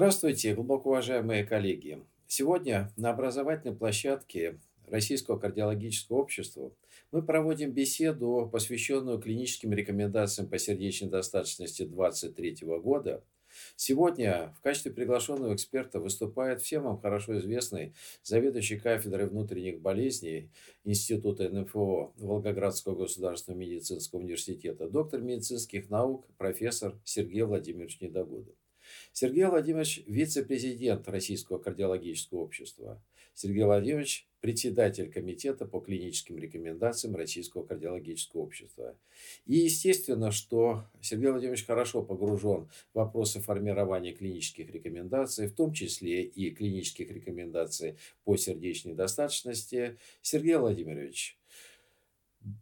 Здравствуйте, глубоко уважаемые коллеги. Сегодня на образовательной площадке Российского кардиологического общества мы проводим беседу, посвященную клиническим рекомендациям по сердечной достаточности 2023 года. Сегодня в качестве приглашенного эксперта выступает всем вам хорошо известный заведующий кафедрой внутренних болезней Института НФО Волгоградского государственного медицинского университета, доктор медицинских наук, профессор Сергей Владимирович Недогодов. Сергей Владимирович – вице-президент Российского кардиологического общества. Сергей Владимирович – председатель комитета по клиническим рекомендациям Российского кардиологического общества. И естественно, что Сергей Владимирович хорошо погружен в вопросы формирования клинических рекомендаций, в том числе и клинических рекомендаций по сердечной достаточности. Сергей Владимирович,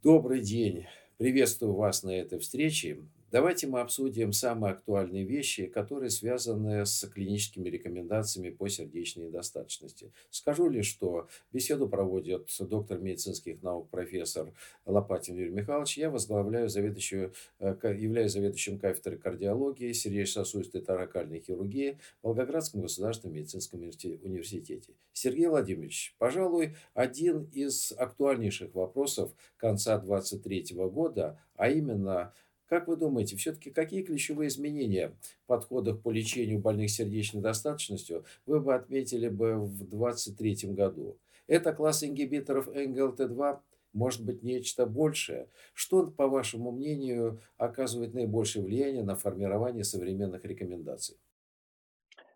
добрый день. Приветствую вас на этой встрече. Давайте мы обсудим самые актуальные вещи, которые связаны с клиническими рекомендациями по сердечной недостаточности. Скажу лишь, что беседу проводит доктор медицинских наук профессор Лопатин Юрий Михайлович. Я возглавляю заведующую, э, являюсь заведующим кафедрой кардиологии, сердечно-сосудистой таракальной хирургии в Волгоградском государственном медицинском университете. Сергей Владимирович, пожалуй, один из актуальнейших вопросов конца 2023 года, а именно – как вы думаете, все-таки какие ключевые изменения в подходах по лечению больных сердечной достаточностью вы бы отметили бы в 2023 году? Это класс ингибиторов НГЛТ2, может быть нечто большее. Что, по вашему мнению, оказывает наибольшее влияние на формирование современных рекомендаций?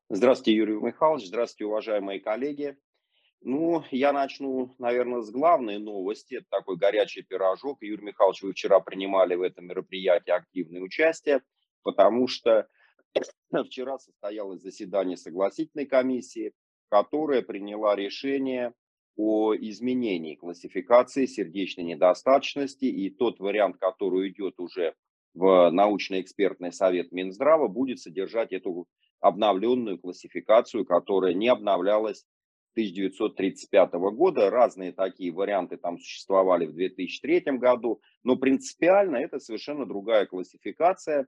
Здравствуйте, Юрий Михайлович. Здравствуйте, уважаемые коллеги. Ну, я начну, наверное, с главной новости. Это такой горячий пирожок. Юрий Михайлович, вы вчера принимали в этом мероприятии активное участие, потому что вчера состоялось заседание согласительной комиссии, которая приняла решение о изменении классификации сердечной недостаточности. И тот вариант, который идет уже в научно-экспертный совет Минздрава, будет содержать эту обновленную классификацию, которая не обновлялась 1935 года. Разные такие варианты там существовали в 2003 году, но принципиально это совершенно другая классификация.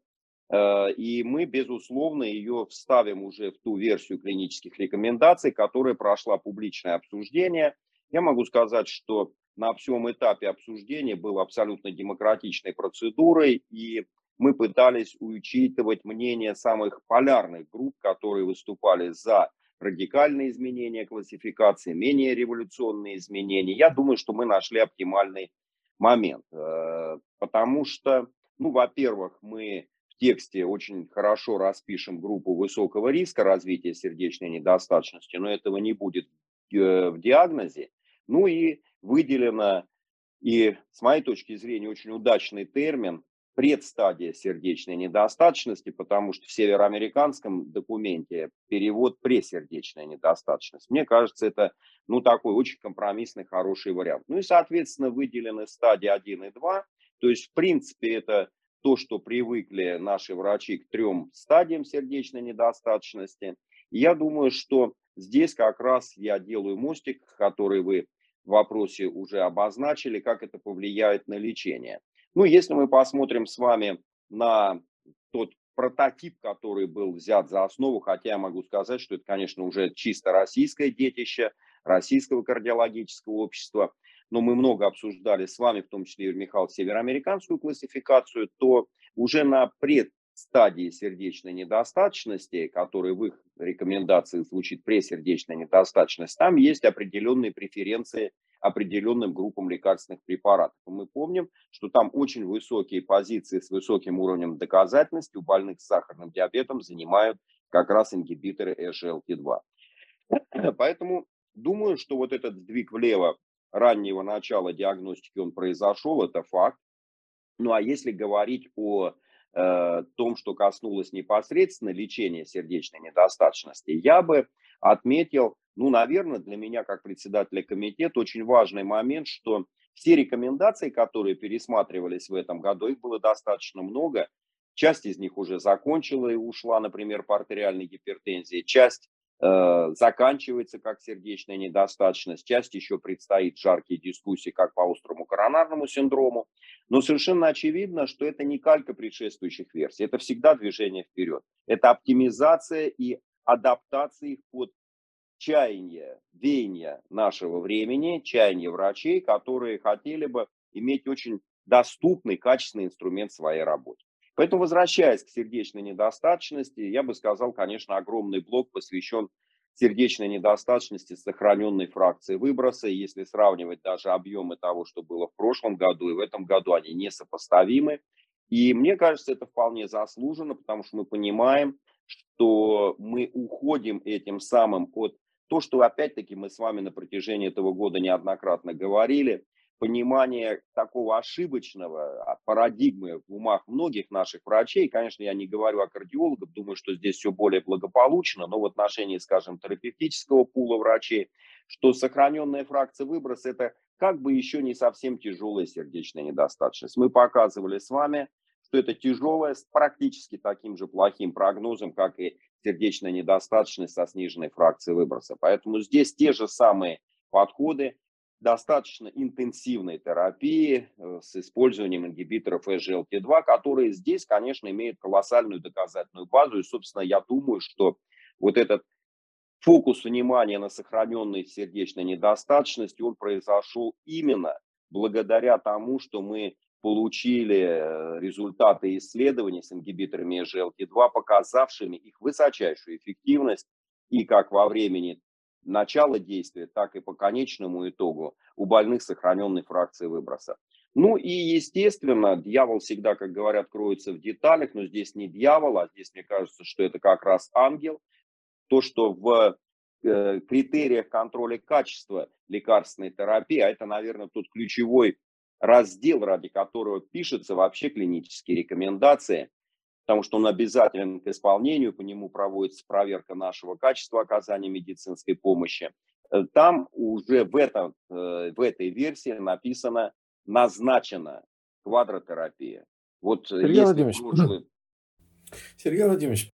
Э, и мы, безусловно, ее вставим уже в ту версию клинических рекомендаций, которая прошла публичное обсуждение. Я могу сказать, что на всем этапе обсуждения было абсолютно демократичной процедурой, и мы пытались учитывать мнение самых полярных групп, которые выступали за радикальные изменения классификации, менее революционные изменения. Я думаю, что мы нашли оптимальный момент, э, потому что, ну, во-первых, мы в тексте очень хорошо распишем группу высокого риска развития сердечной недостаточности, но этого не будет э, в диагнозе. Ну и выделено, и с моей точки зрения, очень удачный термин предстадия сердечной недостаточности, потому что в североамериканском документе перевод пресердечная недостаточность. Мне кажется, это ну, такой очень компромиссный, хороший вариант. Ну и, соответственно, выделены стадии 1 и 2. То есть, в принципе, это то, что привыкли наши врачи к трем стадиям сердечной недостаточности. Я думаю, что здесь как раз я делаю мостик, который вы в вопросе уже обозначили, как это повлияет на лечение. Ну, если мы посмотрим с вами на тот прототип, который был взят за основу, хотя я могу сказать, что это, конечно, уже чисто российское детище, российского кардиологического общества, но мы много обсуждали с вами, в том числе Юрий Михайлович, североамериканскую классификацию, то уже на предстадии сердечной недостаточности, которая в их рекомендации звучит пресердечная недостаточность, там есть определенные преференции определенным группам лекарственных препаратов. мы помним, что там очень высокие позиции с высоким уровнем доказательности у больных с сахарным диабетом занимают как раз ингибиторы SGLT2. Поэтому думаю, что вот этот сдвиг влево раннего начала диагностики он произошел, это факт. Ну а если говорить о э, том, что коснулось непосредственно лечения сердечной недостаточности, я бы отметил ну, наверное, для меня как председателя комитета очень важный момент, что все рекомендации, которые пересматривались в этом году, их было достаточно много. Часть из них уже закончила и ушла, например, по артериальной гипертензии. Часть заканчивается как сердечная недостаточность. Часть еще предстоит жаркие дискуссии как по острому коронарному синдрому. Но совершенно очевидно, что это не калька предшествующих версий. Это всегда движение вперед. Это оптимизация и адаптации их под чаяния, веяния нашего времени, чаяния врачей, которые хотели бы иметь очень доступный, качественный инструмент своей работе. Поэтому, возвращаясь к сердечной недостаточности, я бы сказал, конечно, огромный блок посвящен сердечной недостаточности сохраненной фракцией выброса. Если сравнивать даже объемы того, что было в прошлом году и в этом году, они несопоставимы. И мне кажется, это вполне заслуженно, потому что мы понимаем, что мы уходим этим самым от то, что опять-таки мы с вами на протяжении этого года неоднократно говорили, понимание такого ошибочного а, парадигмы в умах многих наших врачей. Конечно, я не говорю о кардиологах, думаю, что здесь все более благополучно, но в отношении, скажем, терапевтического пула врачей, что сохраненная фракция выброса – это как бы еще не совсем тяжелая сердечная недостаточность. Мы показывали с вами, что это тяжелая с практически таким же плохим прогнозом, как и сердечная недостаточность со сниженной фракцией выброса. Поэтому здесь те же самые подходы, достаточно интенсивной терапии э, с использованием ингибиторов SGLT2, которые здесь, конечно, имеют колоссальную доказательную базу. И, собственно, я думаю, что вот этот фокус внимания на сохраненной сердечной недостаточности, он произошел именно благодаря тому, что мы получили э, результаты исследований с ингибиторами SGLT2, показавшими их высочайшую эффективность и как во времени начала действия, так и по конечному итогу у больных сохраненной фракции выброса. Ну и, естественно, дьявол всегда, как говорят, кроется в деталях, но здесь не дьявол, а здесь, мне кажется, что это как раз ангел. То, что в э, критериях контроля качества лекарственной терапии, а это, наверное, тот ключевой раздел, ради которого пишется вообще клинические рекомендации, потому что он обязателен к исполнению, по нему проводится проверка нашего качества оказания медицинской помощи. Э, там уже в, этом, э, в этой версии написано назначена квадротерапия. Вот Сергей Владимирович, прошлый... Сергей Владимирович,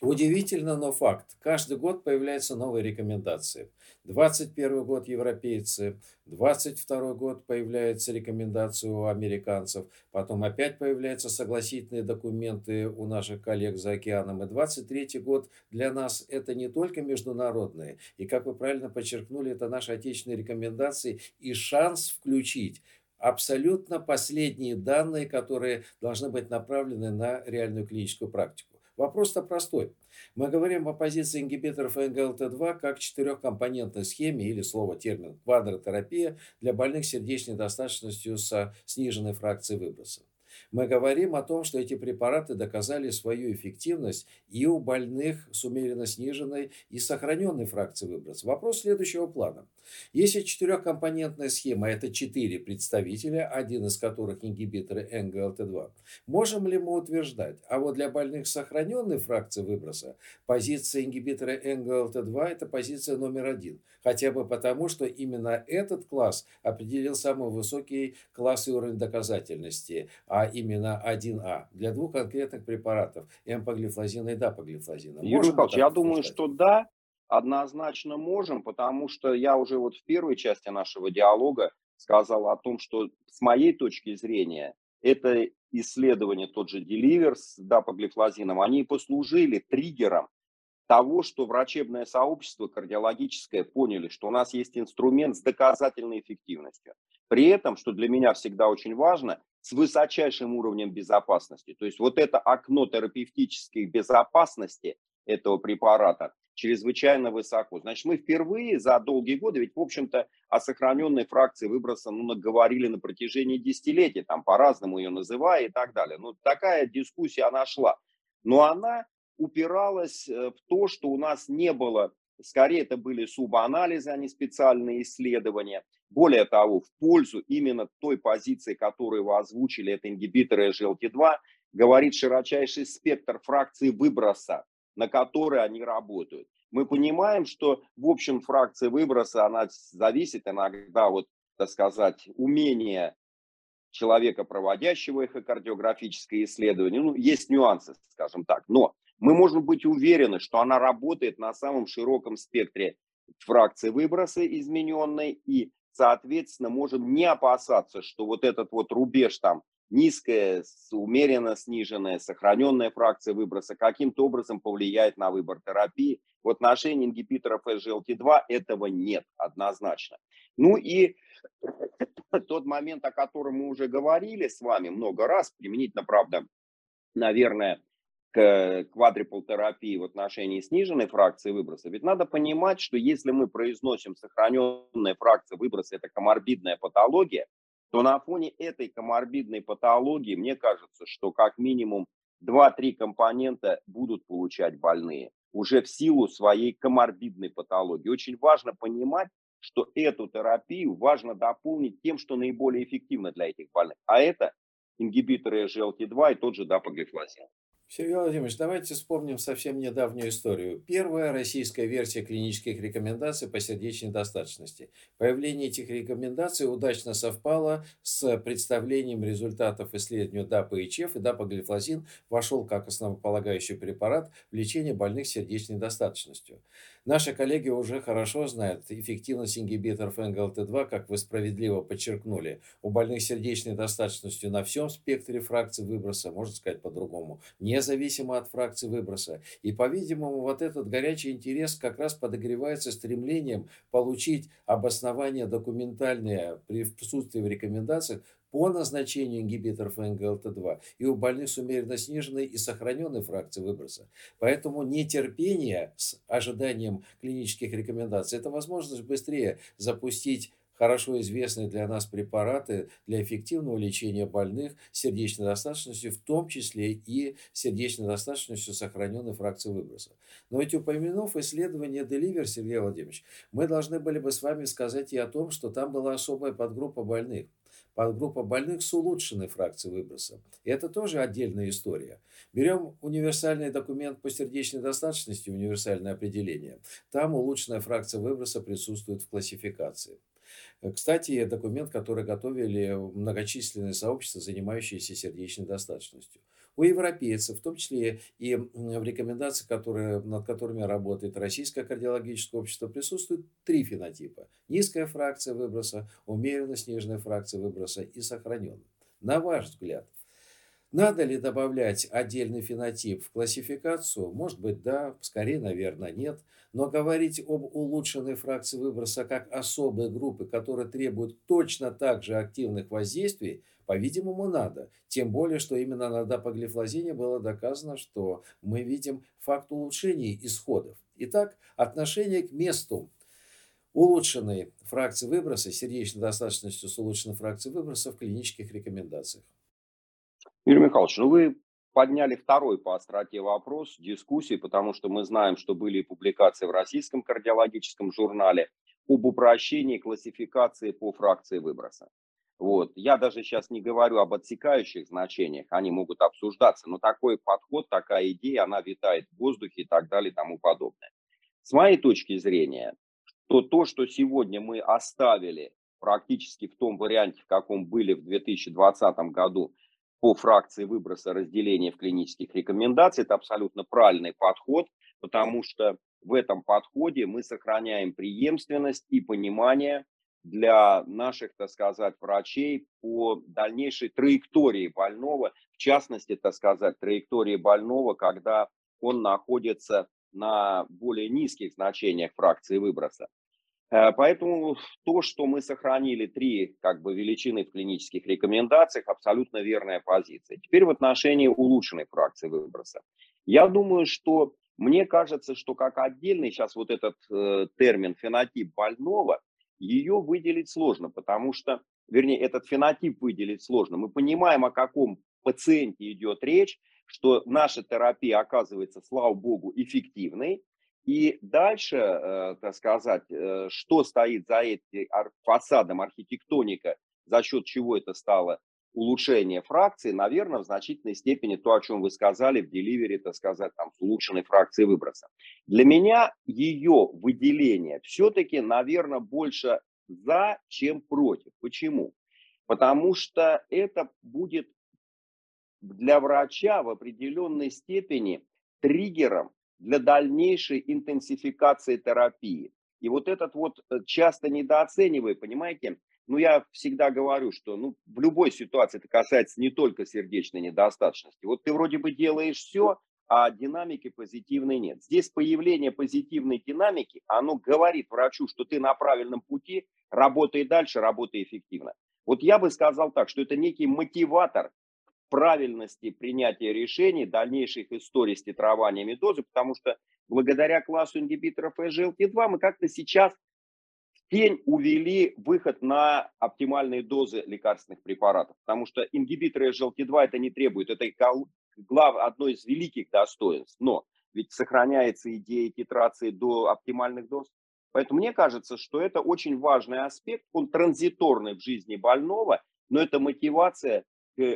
Удивительно, но факт. Каждый год появляются новые рекомендации. 21 год европейцы, 22 год появляются рекомендации у американцев, потом опять появляются согласительные документы у наших коллег за океаном. И 23 год для нас это не только международные, и, как вы правильно подчеркнули, это наши отечественные рекомендации и шанс включить абсолютно последние данные, которые должны быть направлены на реальную клиническую практику. Вопрос-то простой. Мы говорим о позиции ингибиторов НГЛТ2 как четырехкомпонентной схеме или слово термин квадротерапия для больных сердечной недостаточностью со сниженной фракцией выброса. Мы говорим о том, что эти препараты доказали свою эффективность и у больных с умеренно сниженной и сохраненной фракцией выброса. Вопрос следующего плана. Если четырехкомпонентная схема – это четыре представителя, один из которых ингибиторы НГЛТ2, можем ли мы утверждать, а вот для больных сохраненной фракцией выброса позиция ингибитора НГЛТ2 – это позиция номер один, хотя бы потому, что именно этот класс определил самый высокий класс и уровень доказательности, а именно 1А для двух конкретных препаратов – эмпоглифлозина и дапоглифлозина. Юрий Михайлович, я думаю, что да, однозначно можем, потому что я уже вот в первой части нашего диалога сказал о том, что с моей точки зрения это исследование, тот же Деливер с дапоглифлозином, они послужили триггером того, что врачебное сообщество кардиологическое поняли, что у нас есть инструмент с доказательной эффективностью. При этом, что для меня всегда очень важно, с высочайшим уровнем безопасности. То есть вот это окно терапевтической безопасности этого препарата чрезвычайно высоко. Значит, мы впервые за долгие годы, ведь, в общем-то, о сохраненной фракции выброса ну, наговорили на протяжении десятилетий, там по-разному ее называя и так далее. Ну, такая дискуссия, она шла. Но она упиралась э, в то, что у нас не было, скорее это были субанализы, а не специальные исследования. Более того, в пользу именно той позиции, которую вы озвучили, это ингибиторы SGLT2, говорит широчайший спектр фракций выброса, на которые они работают. Мы понимаем, что, в общем, фракция выброса, она зависит иногда, вот, так сказать, умение человека, проводящего эхокардиографическое исследование. Ну, есть нюансы, скажем так. Но мы можем быть уверены, что она работает на самом широком спектре фракции выброса измененной и, соответственно, можем не опасаться, что вот этот вот рубеж там низкая, умеренно сниженная, сохраненная фракция выброса каким-то образом повлияет на выбор терапии. В отношении ингибиторов SGLT2 этого нет однозначно. Ну и тот момент, о котором мы уже говорили с вами много раз, применительно, правда, наверное, к квадрипл-терапии в отношении сниженной фракции выброса, ведь надо понимать, что если мы произносим сохраненная фракция выброса, это коморбидная патология, то на фоне этой коморбидной патологии, мне кажется, что как минимум 2-3 компонента будут получать больные уже в силу своей коморбидной патологии. Очень важно понимать, что эту терапию важно дополнить тем, что наиболее эффективно для этих больных. А это ингибиторы SGLT2 и тот же дапоглифлозин. Сергей Владимирович, давайте вспомним совсем недавнюю историю. Первая российская версия клинических рекомендаций по сердечной достаточности. Появление этих рекомендаций удачно совпало с представлением результатов исследования ДАПа и ЧЕФ, и дапоглифлозин вошел как основополагающий препарат в лечение больных сердечной достаточностью. Наши коллеги уже хорошо знают эффективность ингибиторов НГЛТ2, как вы справедливо подчеркнули, у больных сердечной достаточностью на всем спектре фракций выброса, можно сказать по-другому, независимо от фракции выброса. И, по-видимому, вот этот горячий интерес как раз подогревается стремлением получить обоснование документальное при присутствии в рекомендациях по назначению ингибиторов НГЛТ2 и у больных с умеренно сниженной и сохраненной фракцией выброса. Поэтому нетерпение с ожиданием клинических рекомендаций – это возможность быстрее запустить хорошо известные для нас препараты для эффективного лечения больных сердечной достаточностью, в том числе и сердечной достаточностью сохраненной фракции выброса. Но ведь упомянув исследование Deliver, Сергей Владимирович, мы должны были бы с вами сказать и о том, что там была особая подгруппа больных подгруппа больных с улучшенной фракцией выброса. И это тоже отдельная история. Берем универсальный документ по сердечной достаточности, универсальное определение. Там улучшенная фракция выброса присутствует в классификации. Кстати, документ, который готовили многочисленные сообщества, занимающиеся сердечной достаточностью. У европейцев, в том числе и в рекомендациях, которые, над которыми работает Российское кардиологическое общество, присутствуют три фенотипа. Низкая фракция выброса, умеренно сниженная фракция выброса и сохраненная. На ваш взгляд, надо ли добавлять отдельный фенотип в классификацию? Может быть, да, скорее, наверное, нет. Но говорить об улучшенной фракции выброса как особой группы, которая требует точно так же активных воздействий, по-видимому, надо. Тем более, что именно на дапоглифлозине было доказано, что мы видим факт улучшения исходов. Итак, отношение к месту улучшенной фракции выброса, сердечной достаточностью с улучшенной фракцией выброса в клинических рекомендациях. Михайлович, ну вы подняли второй по остроте вопрос дискуссии, потому что мы знаем, что были публикации в Российском кардиологическом журнале об упрощении классификации по фракции выброса. Вот. Я даже сейчас не говорю об отсекающих значениях, они могут обсуждаться, но такой подход, такая идея, она витает в воздухе и так далее и тому подобное. С моей точки зрения, то то, что сегодня мы оставили практически в том варианте, в каком были в 2020 году, по фракции выброса разделения в клинических рекомендациях. Это абсолютно правильный подход, потому что в этом подходе мы сохраняем преемственность и понимание для наших, так сказать, врачей по дальнейшей траектории больного, в частности, так сказать, траектории больного, когда он находится на более низких значениях фракции выброса. Э, поэтому то, что мы сохранили три как бы, величины в клинических рекомендациях, абсолютно верная позиция. Теперь в отношении улучшенной фракции выброса. Я думаю, что мне кажется, что как отдельный сейчас вот этот э, термин фенотип больного, ее выделить сложно, потому что, вернее, этот фенотип выделить сложно. Мы понимаем, о каком пациенте идет речь, что наша терапия оказывается, слава богу, эффективной, и дальше, э, так сказать, э, что стоит за этим фасадом архитектоника, за счет чего это стало улучшение фракции, наверное, в значительной степени то, о чем вы сказали в деливере, так сказать, там, улучшенной фракцией выброса. Для меня ее выделение все-таки, наверное, больше за, чем против. Почему? Потому что это будет для врача в определенной степени триггером для дальнейшей интенсификации терапии. И вот этот вот э, часто недооценивая, понимаете, ну, я всегда говорю, что ну, в любой ситуации это касается не только сердечной недостаточности. Вот ты вроде бы делаешь все, а динамики позитивной нет. Здесь появление позитивной динамики, оно говорит врачу, что ты на правильном пути, работай дальше, работай эффективно. Вот я бы сказал так, что это некий мотиватор правильности принятия решений, дальнейших историй с титрованием медозы, потому что благодаря классу ингибиторов SGLT2 мы как-то сейчас в тень увели выход на оптимальные дозы лекарственных препаратов, потому что ингибиторы SGLT2 это не требует, это глав, одно из великих достоинств, но ведь сохраняется идея титрации до оптимальных доз. Поэтому мне кажется, что это очень важный аспект, он транзиторный в жизни больного, но это мотивация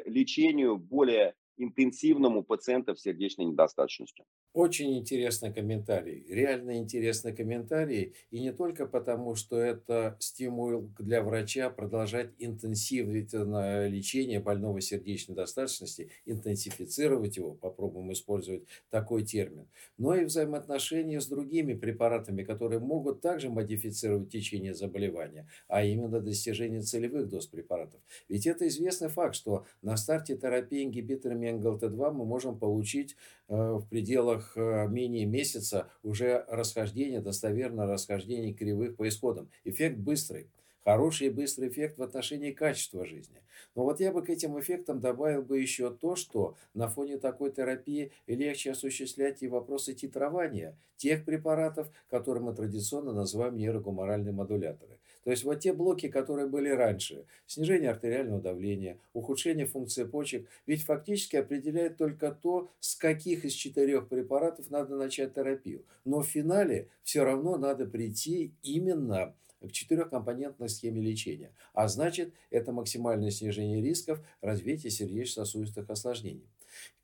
лечению более интенсивному пациентов с сердечной недостаточностью. Очень интересный комментарий, реально интересный комментарий, и не только потому, что это стимул для врача продолжать интенсивное лечение больного сердечной недостаточности, интенсифицировать его, попробуем использовать такой термин, но и взаимоотношения с другими препаратами, которые могут также модифицировать течение заболевания, а именно достижение целевых доз препаратов. Ведь это известный факт, что на старте терапии ингибиторами применением ГЛТ-2 мы можем получить э, в пределах э, менее месяца уже расхождение, достоверное расхождение кривых по исходам. Эффект быстрый. Хороший и быстрый эффект в отношении качества жизни. Но вот я бы к этим эффектам добавил бы еще то, что на фоне такой терапии легче осуществлять и вопросы титрования тех препаратов, которые мы традиционно называем нейрогуморальные модуляторы. То есть вот те блоки, которые были раньше, снижение артериального давления, ухудшение функции почек, ведь фактически определяет только то, с каких из четырех препаратов надо начать терапию. Но в финале все равно надо прийти именно к четырехкомпонентной схеме лечения. А значит, это максимальное снижение рисков развития сердечно-сосудистых осложнений.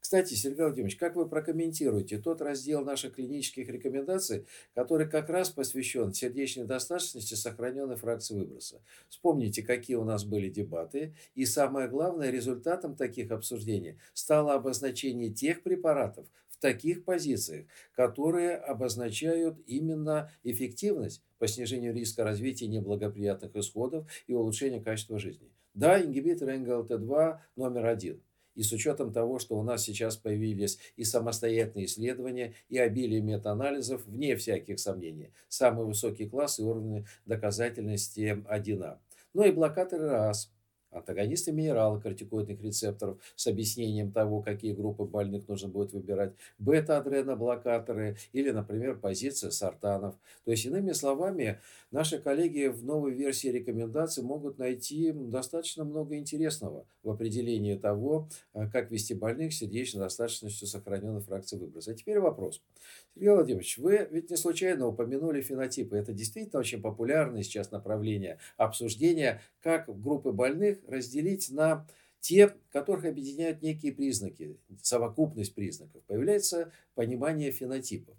Кстати, Сергей Владимирович, как вы прокомментируете тот раздел наших клинических рекомендаций, который как раз посвящен сердечной достаточности сохраненной фракции выброса? Вспомните, какие у нас были дебаты, и самое главное, результатом таких обсуждений стало обозначение тех препаратов в таких позициях, которые обозначают именно эффективность по снижению риска развития неблагоприятных исходов и улучшения качества жизни. Да, ингибитор НГЛТ-2 номер один – и с учетом того, что у нас сейчас появились и самостоятельные исследования, и обилие метаанализов, вне всяких сомнений, самый высокий класс и уровни доказательности 1А. Ну и блокаторы РАС – антагонисты минералокортикоидных рецепторов с объяснением того, какие группы больных нужно будет выбирать, бета-адреноблокаторы или, например, позиция сортанов. То есть, иными словами, наши коллеги в новой версии рекомендаций могут найти достаточно много интересного в определении того, э, как вести больных с сердечной достаточностью сохраненной фракции выброса. А теперь вопрос. Сергей Владимирович, вы ведь не случайно упомянули фенотипы. Это действительно очень популярное сейчас направление обсуждения, как группы больных разделить на те, которых объединяют некие признаки, совокупность признаков. Появляется понимание фенотипов.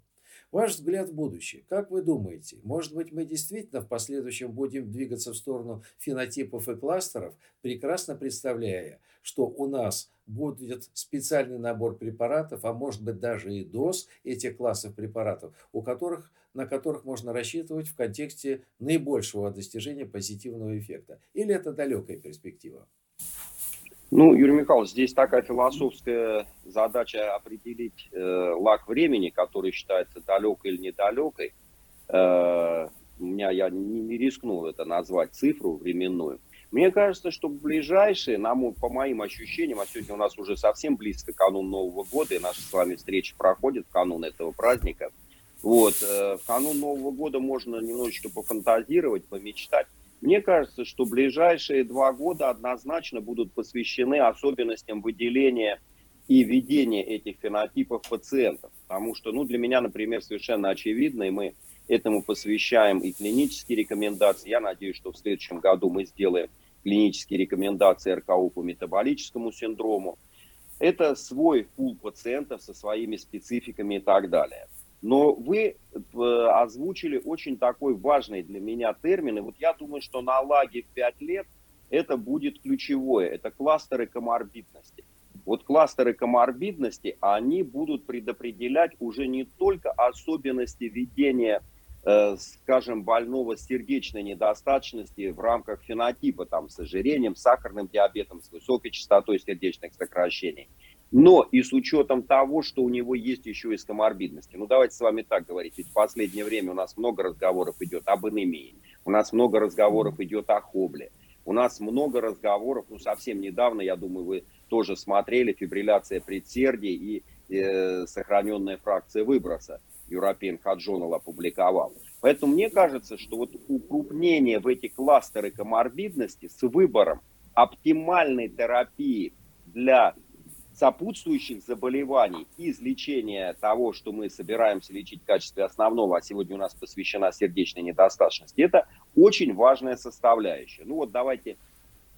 Ваш взгляд в будущее. Как вы думаете, может быть мы действительно в последующем будем двигаться в сторону фенотипов и кластеров, прекрасно представляя, что у нас будет специальный набор препаратов, а может быть даже и доз этих классов препаратов, у которых, на которых можно рассчитывать в контексте наибольшего достижения позитивного эффекта? Или это далекая перспектива? Ну, Юрий Михайлович, здесь такая философская задача определить э, лак времени, который считается далекой или недалекой. Э, у меня я не, не рискнул это назвать цифру временную. Мне кажется, что ближайшие, на мой, по моим ощущениям, а сегодня у нас уже совсем близко канун Нового года, и наша с вами встреча проходит в канун этого праздника. Вот, э, в канун Нового года можно немножечко пофантазировать, помечтать. Мне кажется, что ближайшие два года однозначно будут посвящены особенностям выделения и ведения этих фенотипов пациентов. Потому что, ну, для меня, например, совершенно очевидно, и мы этому посвящаем и клинические рекомендации. Я надеюсь, что в следующем году мы сделаем клинические рекомендации РКУ по метаболическому синдрому. Это свой пул пациентов со своими спецификами и так далее. Но вы э, озвучили очень такой важный для меня термин. И вот я думаю, что на лаге в 5 лет это будет ключевое. Это кластеры коморбидности. Вот кластеры коморбидности, они будут предопределять уже не только особенности ведения э, скажем, больного с сердечной недостаточности в рамках фенотипа, там, с ожирением, сахарным диабетом, с высокой частотой сердечных сокращений. Но и с учетом того, что у него есть еще и коморбидности. Ну, давайте с вами так говорить. Ведь в последнее время у нас много разговоров идет об анемии. У нас много разговоров идет о хобле. У нас много разговоров, ну, совсем недавно, я думаю, вы тоже смотрели, фибрилляция предсердий и э, сохраненная фракция выброса. European Heart Journal опубликовал. Поэтому мне кажется, что вот укрупнение в эти кластеры коморбидности с выбором оптимальной терапии для сопутствующих заболеваний из лечения того, что мы собираемся лечить в качестве основного, а сегодня у нас посвящена сердечной недостаточности, это очень важная составляющая. Ну вот давайте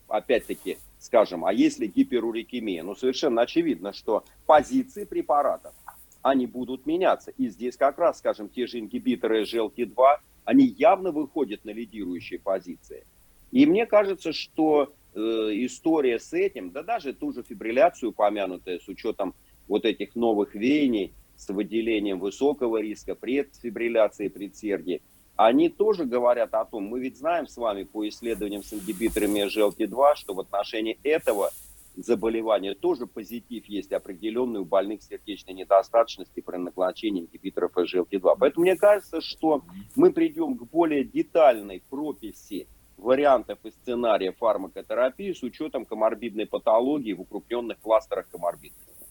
опять-таки скажем, а если гиперурикемия? Ну совершенно очевидно, что позиции препаратов, они будут меняться. И здесь как раз, скажем, те же ингибиторы GLT-2, они явно выходят на лидирующие позиции. И мне кажется, что история с этим, да даже ту же фибрилляцию упомянутая с учетом вот этих новых веяний, с выделением высокого риска предфибрилляции предсердий, они тоже говорят о том, мы ведь знаем с вами по исследованиям с ингибиторами GLT-2, что в отношении этого заболевания тоже позитив есть определенный у больных сердечной недостаточности при назначении ингибиторов GLT-2. Поэтому мне кажется, что мы придем к более детальной прописи вариантов и сценариев фармакотерапии с учетом коморбидной патологии в укрупненных кластерах коморбидности.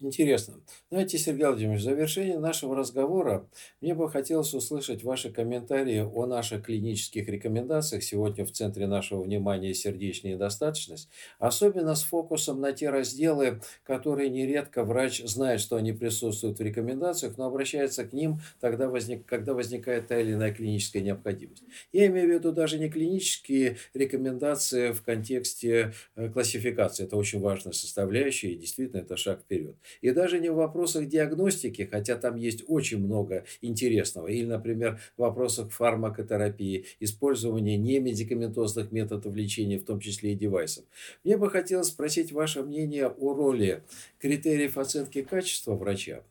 Интересно. Знаете, Сергей Владимирович, в завершении нашего разговора мне бы хотелось услышать ваши комментарии о наших клинических рекомендациях. Сегодня в центре нашего внимания сердечная недостаточность, особенно с фокусом на те разделы, которые нередко врач знает, что они присутствуют в рекомендациях, но обращается к ним тогда, возник, когда возникает та или иная клиническая необходимость. Я имею в виду даже не клинические рекомендации в контексте э, классификации. Это очень важная составляющая, и действительно это шаг вперед. И даже не в вопросах диагностики, хотя там есть очень много интересного, или, например, в вопросах фармакотерапии, использования немедикаментозных методов лечения, в том числе и девайсов. Мне бы хотелось спросить ваше мнение о роли критериев оценки качества врача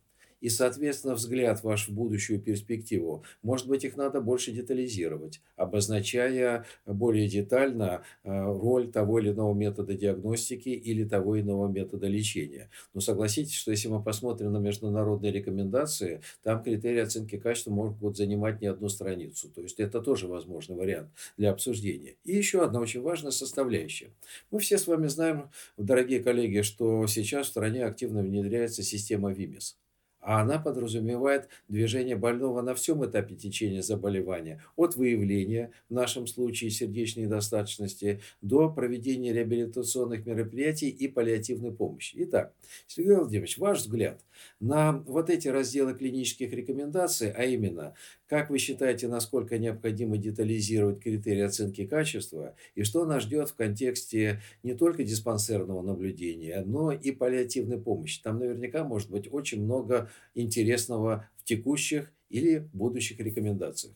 и, соответственно, взгляд ваш в будущую перспективу. Может быть, их надо больше детализировать, обозначая более детально э, роль того или иного метода диагностики или того иного метода лечения. Но согласитесь, что если мы посмотрим на международные рекомендации, там критерии оценки качества могут занимать не одну страницу. То есть это тоже возможный вариант для обсуждения. И еще одна очень важная составляющая. Мы все с вами знаем, дорогие коллеги, что сейчас в стране активно внедряется система ВИМИС а она подразумевает движение больного на всем этапе течения заболевания, от выявления, в нашем случае сердечной недостаточности, до проведения реабилитационных мероприятий и паллиативной помощи. Итак, Сергей Владимирович, ваш взгляд на вот эти разделы клинических рекомендаций, а именно, как вы считаете, насколько необходимо детализировать критерии оценки качества и что нас ждет в контексте не только диспансерного наблюдения, но и паллиативной помощи? Там наверняка может быть очень много интересного в текущих или будущих рекомендациях.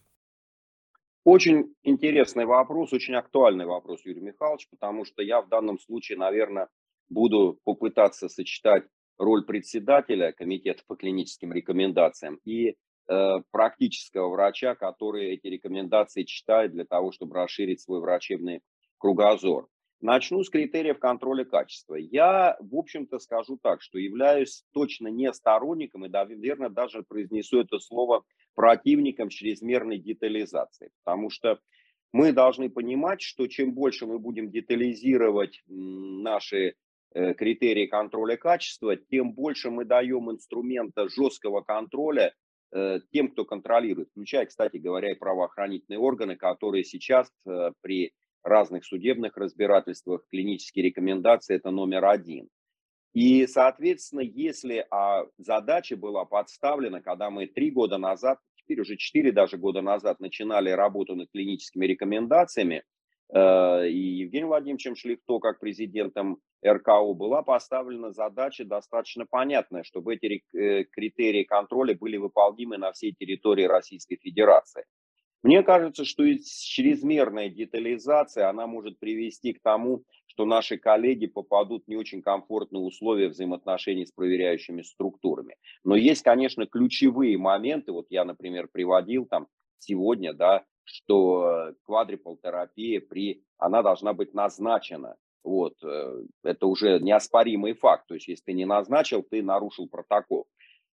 Очень интересный вопрос, очень актуальный вопрос, Юрий Михайлович, потому что я в данном случае, наверное, буду попытаться сочетать роль председателя комитета по клиническим рекомендациям и практического врача, который эти рекомендации читает для того, чтобы расширить свой врачебный кругозор. Начну с критериев контроля качества. Я, в общем-то, скажу так, что являюсь точно не сторонником и, наверное, даже произнесу это слово противником чрезмерной детализации, потому что мы должны понимать, что чем больше мы будем детализировать наши э, критерии контроля качества, тем больше мы даем инструмента жесткого контроля э, тем, кто контролирует, включая, кстати говоря, и правоохранительные органы, которые сейчас э, при разных судебных разбирательствах, клинические рекомендации – это номер один. И, соответственно, если а, задача была подставлена, когда мы три года назад, теперь уже четыре даже года назад начинали работу над клиническими рекомендациями, э, и Евгением Владимировичем Шлихто, как президентом РКО, была поставлена задача достаточно понятная, чтобы эти э, критерии контроля были выполнимы на всей территории Российской Федерации. Мне кажется, что чрезмерная детализация, она может привести к тому, что наши коллеги попадут в не очень комфортные условия взаимоотношений с проверяющими структурами. Но есть, конечно, ключевые моменты, вот я, например, приводил там сегодня, да, что квадриполтерапия при, она должна быть назначена. Вот, э, это уже неоспоримый факт. То есть, если ты не назначил, ты нарушил протокол.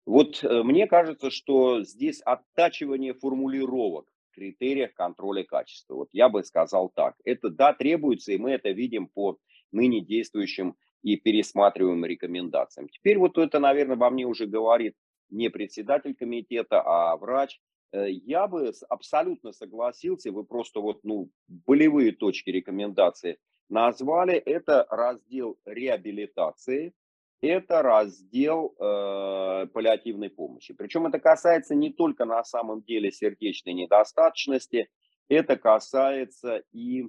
Вот э, мне кажется, что здесь оттачивание формулировок в критериях контроля качества. Вот я бы сказал так. Это, да, требуется, и мы это видим по ныне действующим и пересматриваемым рекомендациям. Теперь вот это, наверное, во мне уже говорит не председатель комитета, а врач. Э, я бы абсолютно согласился, вы просто вот, ну, болевые точки рекомендации назвали. Это раздел реабилитации, это раздел э, паллиативной помощи. Причем это касается не только на самом деле сердечной недостаточности, это касается и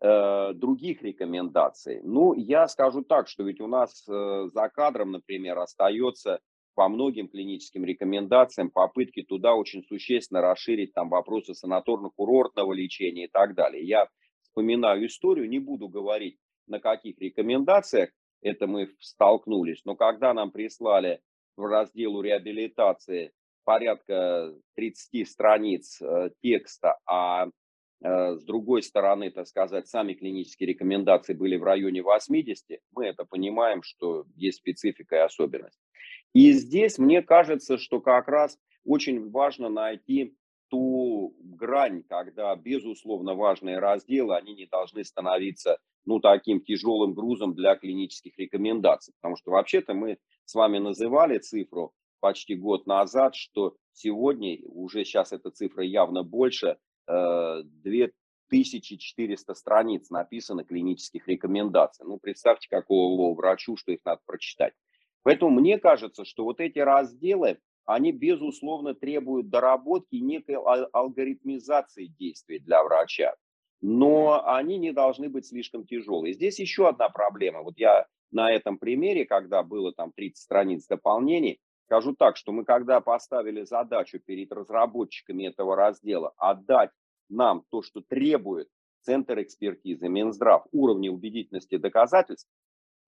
э, других рекомендаций. Ну, я скажу так, что ведь у нас э, за кадром, например, остается по многим клиническим рекомендациям попытки туда очень существенно расширить там вопросы санаторно-курортного лечения и так далее. Я вспоминаю историю, не буду говорить на каких рекомендациях, это мы столкнулись. Но когда нам прислали в разделу реабилитации порядка 30 страниц э, текста, э, с другой стороны, так сказать, сами клинические рекомендации были в районе 80, мы это понимаем, что есть специфика и особенность. И здесь мне кажется, что как раз очень важно найти ту грань, когда, безусловно, важные разделы, они не должны становиться ну, таким тяжелым грузом для клинических рекомендаций. Потому что вообще-то мы с вами называли цифру почти год назад, что сегодня, уже сейчас эта цифра явно больше, 2400 э, страниц написано клинических рекомендаций. Ну, представьте, какого врачу, что их надо прочитать. Поэтому мне кажется, что вот эти разделы, они, безусловно, требуют доработки некой алгоритмизации действий для врача. Но они не должны быть слишком тяжелые. Здесь еще одна проблема. Вот я на этом примере, когда было там 30 страниц дополнений, скажу так, что мы когда поставили задачу перед разработчиками этого раздела отдать нам то, что требует Центр экспертизы, Минздрав, уровня убедительности доказательств,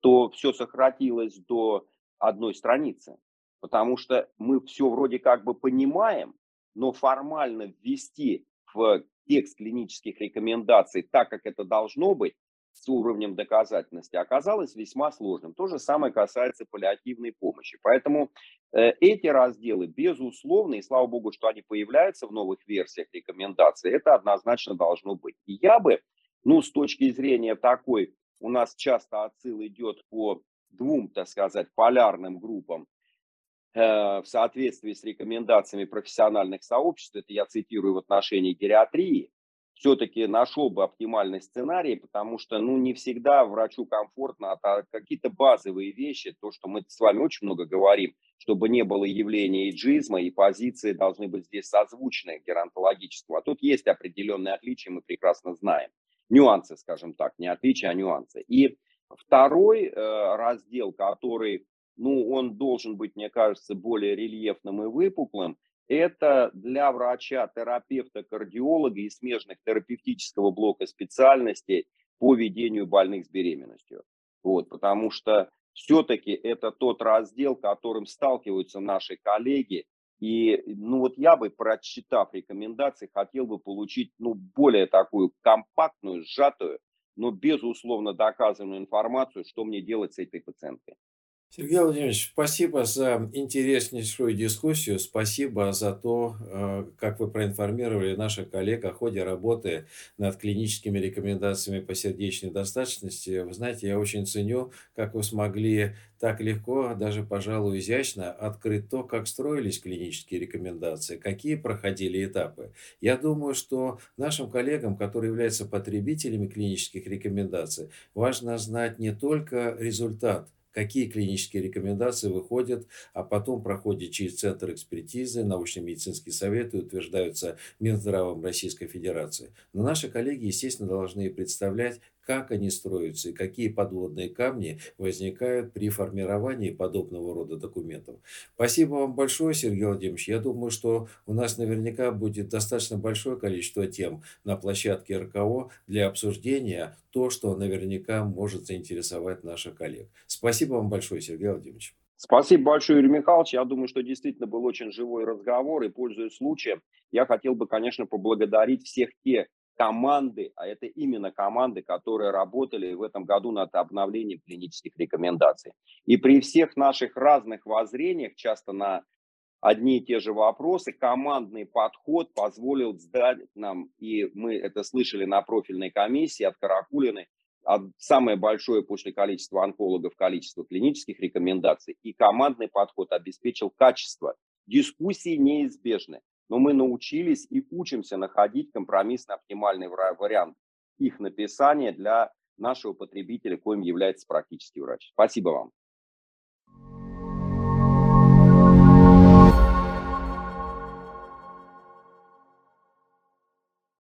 то все сократилось до одной страницы. Потому что мы все вроде как бы понимаем, но формально ввести в текст клинических рекомендаций так, как это должно быть, с уровнем доказательности оказалось весьма сложным. То же самое касается паллиативной помощи. Поэтому э, эти разделы, безусловно, и слава богу, что они появляются в новых версиях рекомендаций, это однозначно должно быть. И я бы, ну, с точки зрения такой, у нас часто отсыл идет по двум, так сказать, полярным группам Э, в соответствии с рекомендациями профессиональных сообществ, это я цитирую в отношении гериатрии, все-таки нашел бы оптимальный сценарий, потому что, ну, не всегда врачу комфортно, а какие-то базовые вещи, то, что мы с вами очень много говорим, чтобы не было явления иджизма, и позиции должны быть здесь созвучны геронтологического. А тут есть определенные отличия, мы прекрасно знаем. Нюансы, скажем так, не отличия, а нюансы. И второй э, раздел, который ну, он должен быть, мне кажется, более рельефным и выпуклым, это для врача, терапевта, кардиолога и смежных терапевтического блока специальностей по ведению больных с беременностью. Вот, потому что все-таки это тот раздел, которым сталкиваются наши коллеги. И ну вот я бы, прочитав рекомендации, хотел бы получить ну, более такую компактную, сжатую, но безусловно доказанную информацию, что мне делать с этой пациенткой. Сергей Владимирович, спасибо за интереснейшую дискуссию, спасибо за то, э, как вы проинформировали наших коллег о ходе работы над клиническими рекомендациями по сердечной достаточности. Вы знаете, я очень ценю, как вы смогли так легко, даже, пожалуй, изящно открыть то, как строились клинические рекомендации, какие проходили этапы. Я думаю, что нашим коллегам, которые являются потребителями клинических рекомендаций, важно знать не только результат – какие клинические рекомендации выходят, а потом проходят через Центр экспертизы, научно-медицинские советы, утверждаются Минздравом Российской Федерации. Но наши коллеги, естественно, должны представлять, как они строятся и какие подводные камни возникают при формировании подобного рода документов. Спасибо вам большое, Сергей Владимирович. Я думаю, что у нас наверняка будет достаточно большое количество тем на площадке РКО для обсуждения, то, что наверняка может заинтересовать наших коллег. Спасибо вам большое, Сергей Владимирович. Спасибо большое, Юрий Михайлович. Я думаю, что действительно был очень живой разговор. И, пользуясь случаем, я хотел бы, конечно, поблагодарить всех те команды, а это именно команды, которые работали в этом году над обновлением клинических рекомендаций. И при всех наших разных воззрениях, часто на одни и те же вопросы, командный подход позволил сдать нам, и мы это слышали на профильной комиссии от Каракулины, самое большое после количества онкологов количество клинических рекомендаций, и командный подход обеспечил качество. Дискуссии неизбежны, но мы научились и учимся находить компромиссный оптимальный вариант их написания для нашего потребителя, коим является практический врач. Спасибо вам.